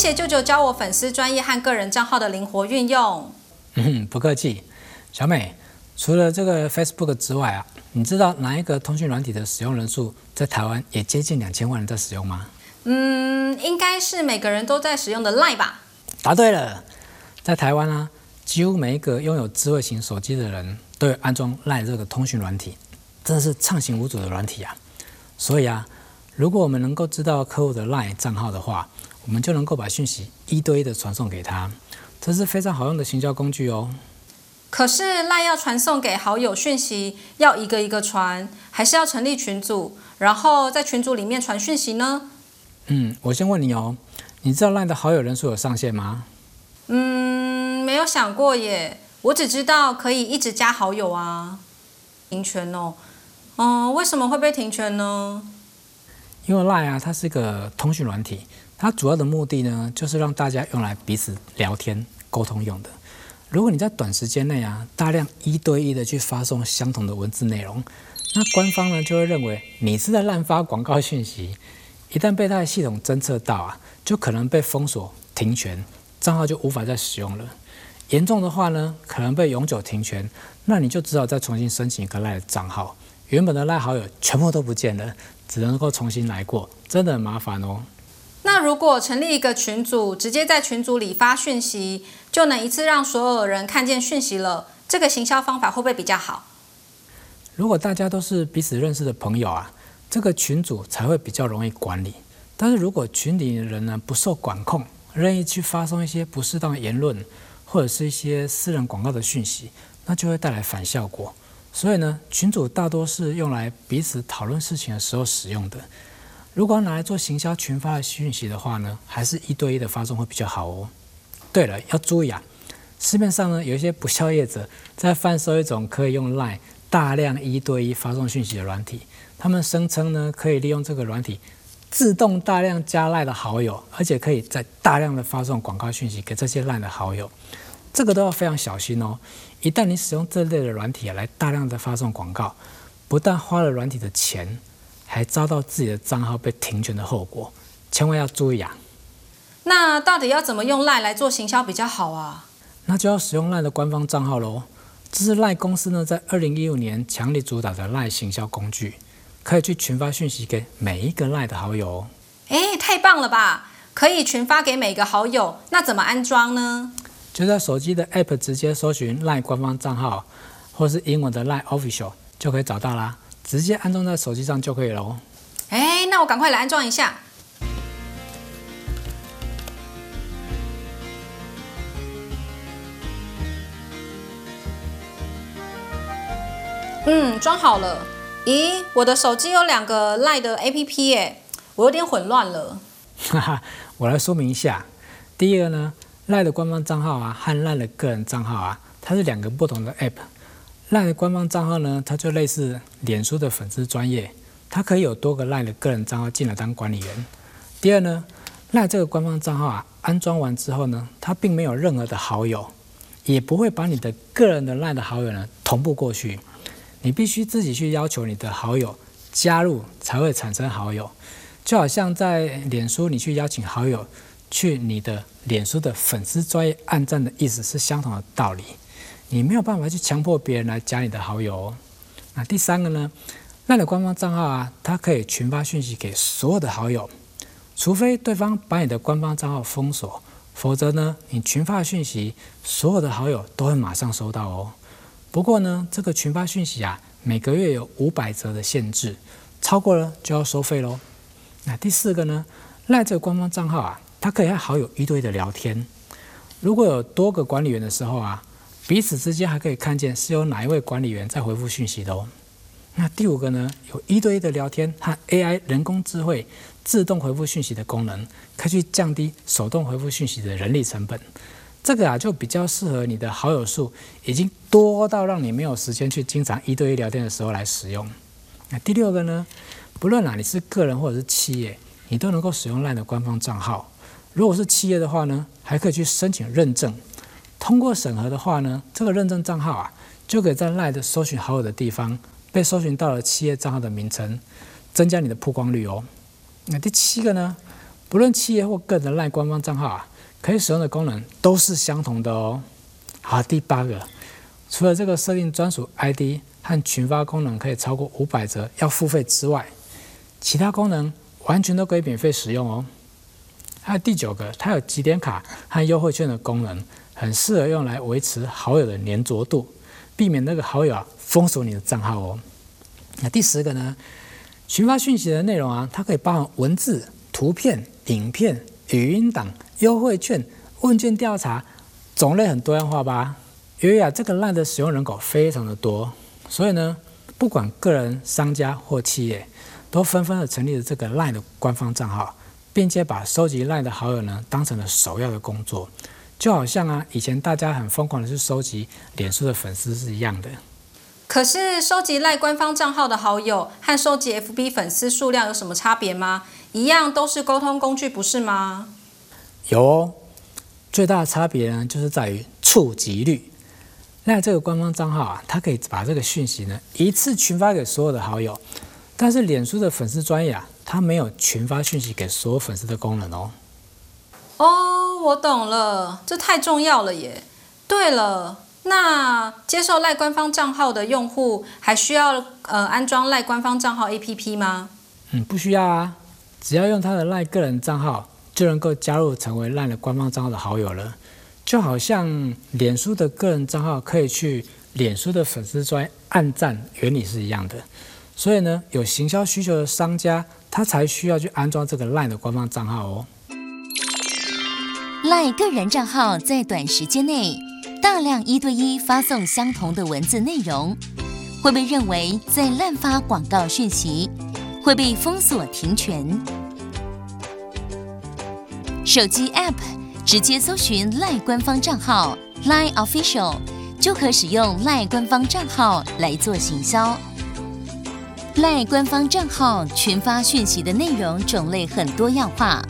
谢舅舅教我粉丝专业和个人账号的灵活运用。嗯，不客气。小美，除了这个 Facebook 之外啊，你知道哪一个通讯软体的使用人数在台湾也接近两千万人在使用吗？嗯，应该是每个人都在使用的 Line 吧？答对了，在台湾啊，几乎每一个拥有智慧型手机的人都有安装 Line 这个通讯软体，真的是畅行无阻的软体啊。所以啊，如果我们能够知道客户的 Line 账号的话，我们就能够把讯息一对一的传送给他，这是非常好用的行销工具哦。可是赖要传送给好友讯息，要一个一个传，还是要成立群组，然后在群组里面传讯息呢？嗯，我先问你哦，你知道赖的好友人数有上限吗？嗯，没有想过耶，我只知道可以一直加好友啊。停权哦，嗯，为什么会被停权呢？因为赖啊，它是一个通讯软体，它主要的目的呢，就是让大家用来彼此聊天沟通用的。如果你在短时间内啊，大量一对一的去发送相同的文字内容，那官方呢就会认为你是在滥发广告讯息，一旦被它的系统侦测到啊，就可能被封锁、停权，账号就无法再使用了。严重的话呢，可能被永久停权，那你就只好再重新申请一个 lie 的账号，原本的赖好友全部都不见了，只能够重新来过，真的很麻烦哦。那如果成立一个群组，直接在群组里发讯息，就能一次让所有人看见讯息了，这个行销方法会不会比较好？如果大家都是彼此认识的朋友啊，这个群组才会比较容易管理。但是如果群里的人呢，不受管控，任意去发送一些不适当的言论，或者是一些私人广告的讯息，那就会带来反效果。所以呢，群组大多是用来彼此讨论事情的时候使用的。如果拿来做行销群发的讯息的话呢，还是一对一的发送会比较好哦。对了，要注意啊，市面上呢有一些不肖业者在贩售一种可以用 LINE 大量一对一发送讯息的软体，他们声称呢可以利用这个软体自动大量加 LINE 的好友，而且可以在大量的发送广告讯息给这些 LINE 的好友，这个都要非常小心哦。一旦你使用这类的软体来大量的发送广告，不但花了软体的钱。还遭到自己的账号被停权的后果，千万要注意啊！那到底要怎么用 LINE 来做行销比较好啊？那就要使用 LINE 的官方账号喽。这是 LINE 公司呢在二零一五年强力主打的 LINE 行销工具，可以去群发讯息给每一个 LINE 的好友。哎，太棒了吧！可以群发给每个好友，那怎么安装呢？就在手机的 App 直接搜寻 LINE 官方账号，或是英文的 LINE Official 就可以找到啦。直接安装在手机上就可以了哦。哎，那我赶快来安装一下。嗯，装好了。咦，我的手机有两个 LINE 的 APP 耶，我有点混乱了。哈哈，我来说明一下。第一个呢，LINE 的官方账号啊和 LINE 的个人账号啊，它是两个不同的 App。LINE 的官方账号呢，它就类似脸书的粉丝专业，它可以有多个 LINE 的个人账号进来当管理员。第二呢，LINE 这个官方账号啊，安装完之后呢，它并没有任何的好友，也不会把你的个人的 LINE 的好友呢同步过去，你必须自己去要求你的好友加入才会产生好友，就好像在脸书你去邀请好友去你的脸书的粉丝专业按赞的意思是相同的道理。你没有办法去强迫别人来加你的好友哦。那第三个呢，LINE 的官方账号啊，它可以群发讯息给所有的好友，除非对方把你的官方账号封锁，否则呢，你群发讯息，所有的好友都会马上收到哦。不过呢，这个群发讯息啊，每个月有五百则的限制，超过了就要收费喽。那第四个呢赖这个官方账号啊，它可以和好友一对一的聊天，如果有多个管理员的时候啊。彼此之间还可以看见是由哪一位管理员在回复讯息的哦。那第五个呢，有一对一的聊天和 AI 人工智慧自动回复讯息的功能，可以去降低手动回复讯息的人力成本。这个啊，就比较适合你的好友数已经多到让你没有时间去经常一对一聊天的时候来使用。那第六个呢，不论哪你是个人或者是企业，你都能够使用 LINE 的官方账号。如果是企业的话呢，还可以去申请认证。通过审核的话呢，这个认证账号啊，就可以在 LINE 的搜寻好友的地方被搜寻到了企业账号的名称，增加你的曝光率哦。那第七个呢，不论企业或个人的赖官方账号啊，可以使用的功能都是相同的哦。好，第八个，除了这个设定专属 ID 和群发功能可以超过五百则要付费之外，其他功能完全都可以免费使用哦。那第九个，它有集点卡和优惠券的功能，很适合用来维持好友的黏着度，避免那个好友啊封锁你的账号哦。那第十个呢？群发讯息的内容啊，它可以包含文字、图片、影片、语音档、优惠券、问卷调查，种类很多样化吧。由于啊，这个 LINE 的使用人口非常的多，所以呢，不管个人、商家或企业，都纷纷的成立了这个 LINE 的官方账号，并且把收集 LINE 的好友呢，当成了首要的工作，就好像啊，以前大家很疯狂的去收集脸书的粉丝是一样的。可是收集赖官方账号的好友和收集 FB 粉丝数量有什么差别吗？一样都是沟通工具，不是吗？有哦，最大的差别呢，就是在于触及率。赖这个官方账号啊，它可以把这个讯息呢一次群发给所有的好友，但是脸书的粉丝专页啊，它没有群发讯息给所有粉丝的功能哦。哦，我懂了，这太重要了耶。对了。那接受赖官方账号的用户还需要呃安装赖官方账号 APP 吗？嗯，不需要啊，只要用他的赖个人账号就能够加入成为赖的官方账号的好友了。就好像脸书的个人账号可以去脸书的粉丝专按赞原理是一样的。所以呢，有行销需求的商家他才需要去安装这个 LINE 的官方账号哦。LINE 个人账号在短时间内。大量一对一发送相同的文字内容，会被认为在滥发广告讯息，会被封锁停权。手机 App 直接搜寻 LINE 官方账号 Line Official，就可使用 LINE 官方账号来做行销。赖官方账号群发讯息的内容种类很多样化。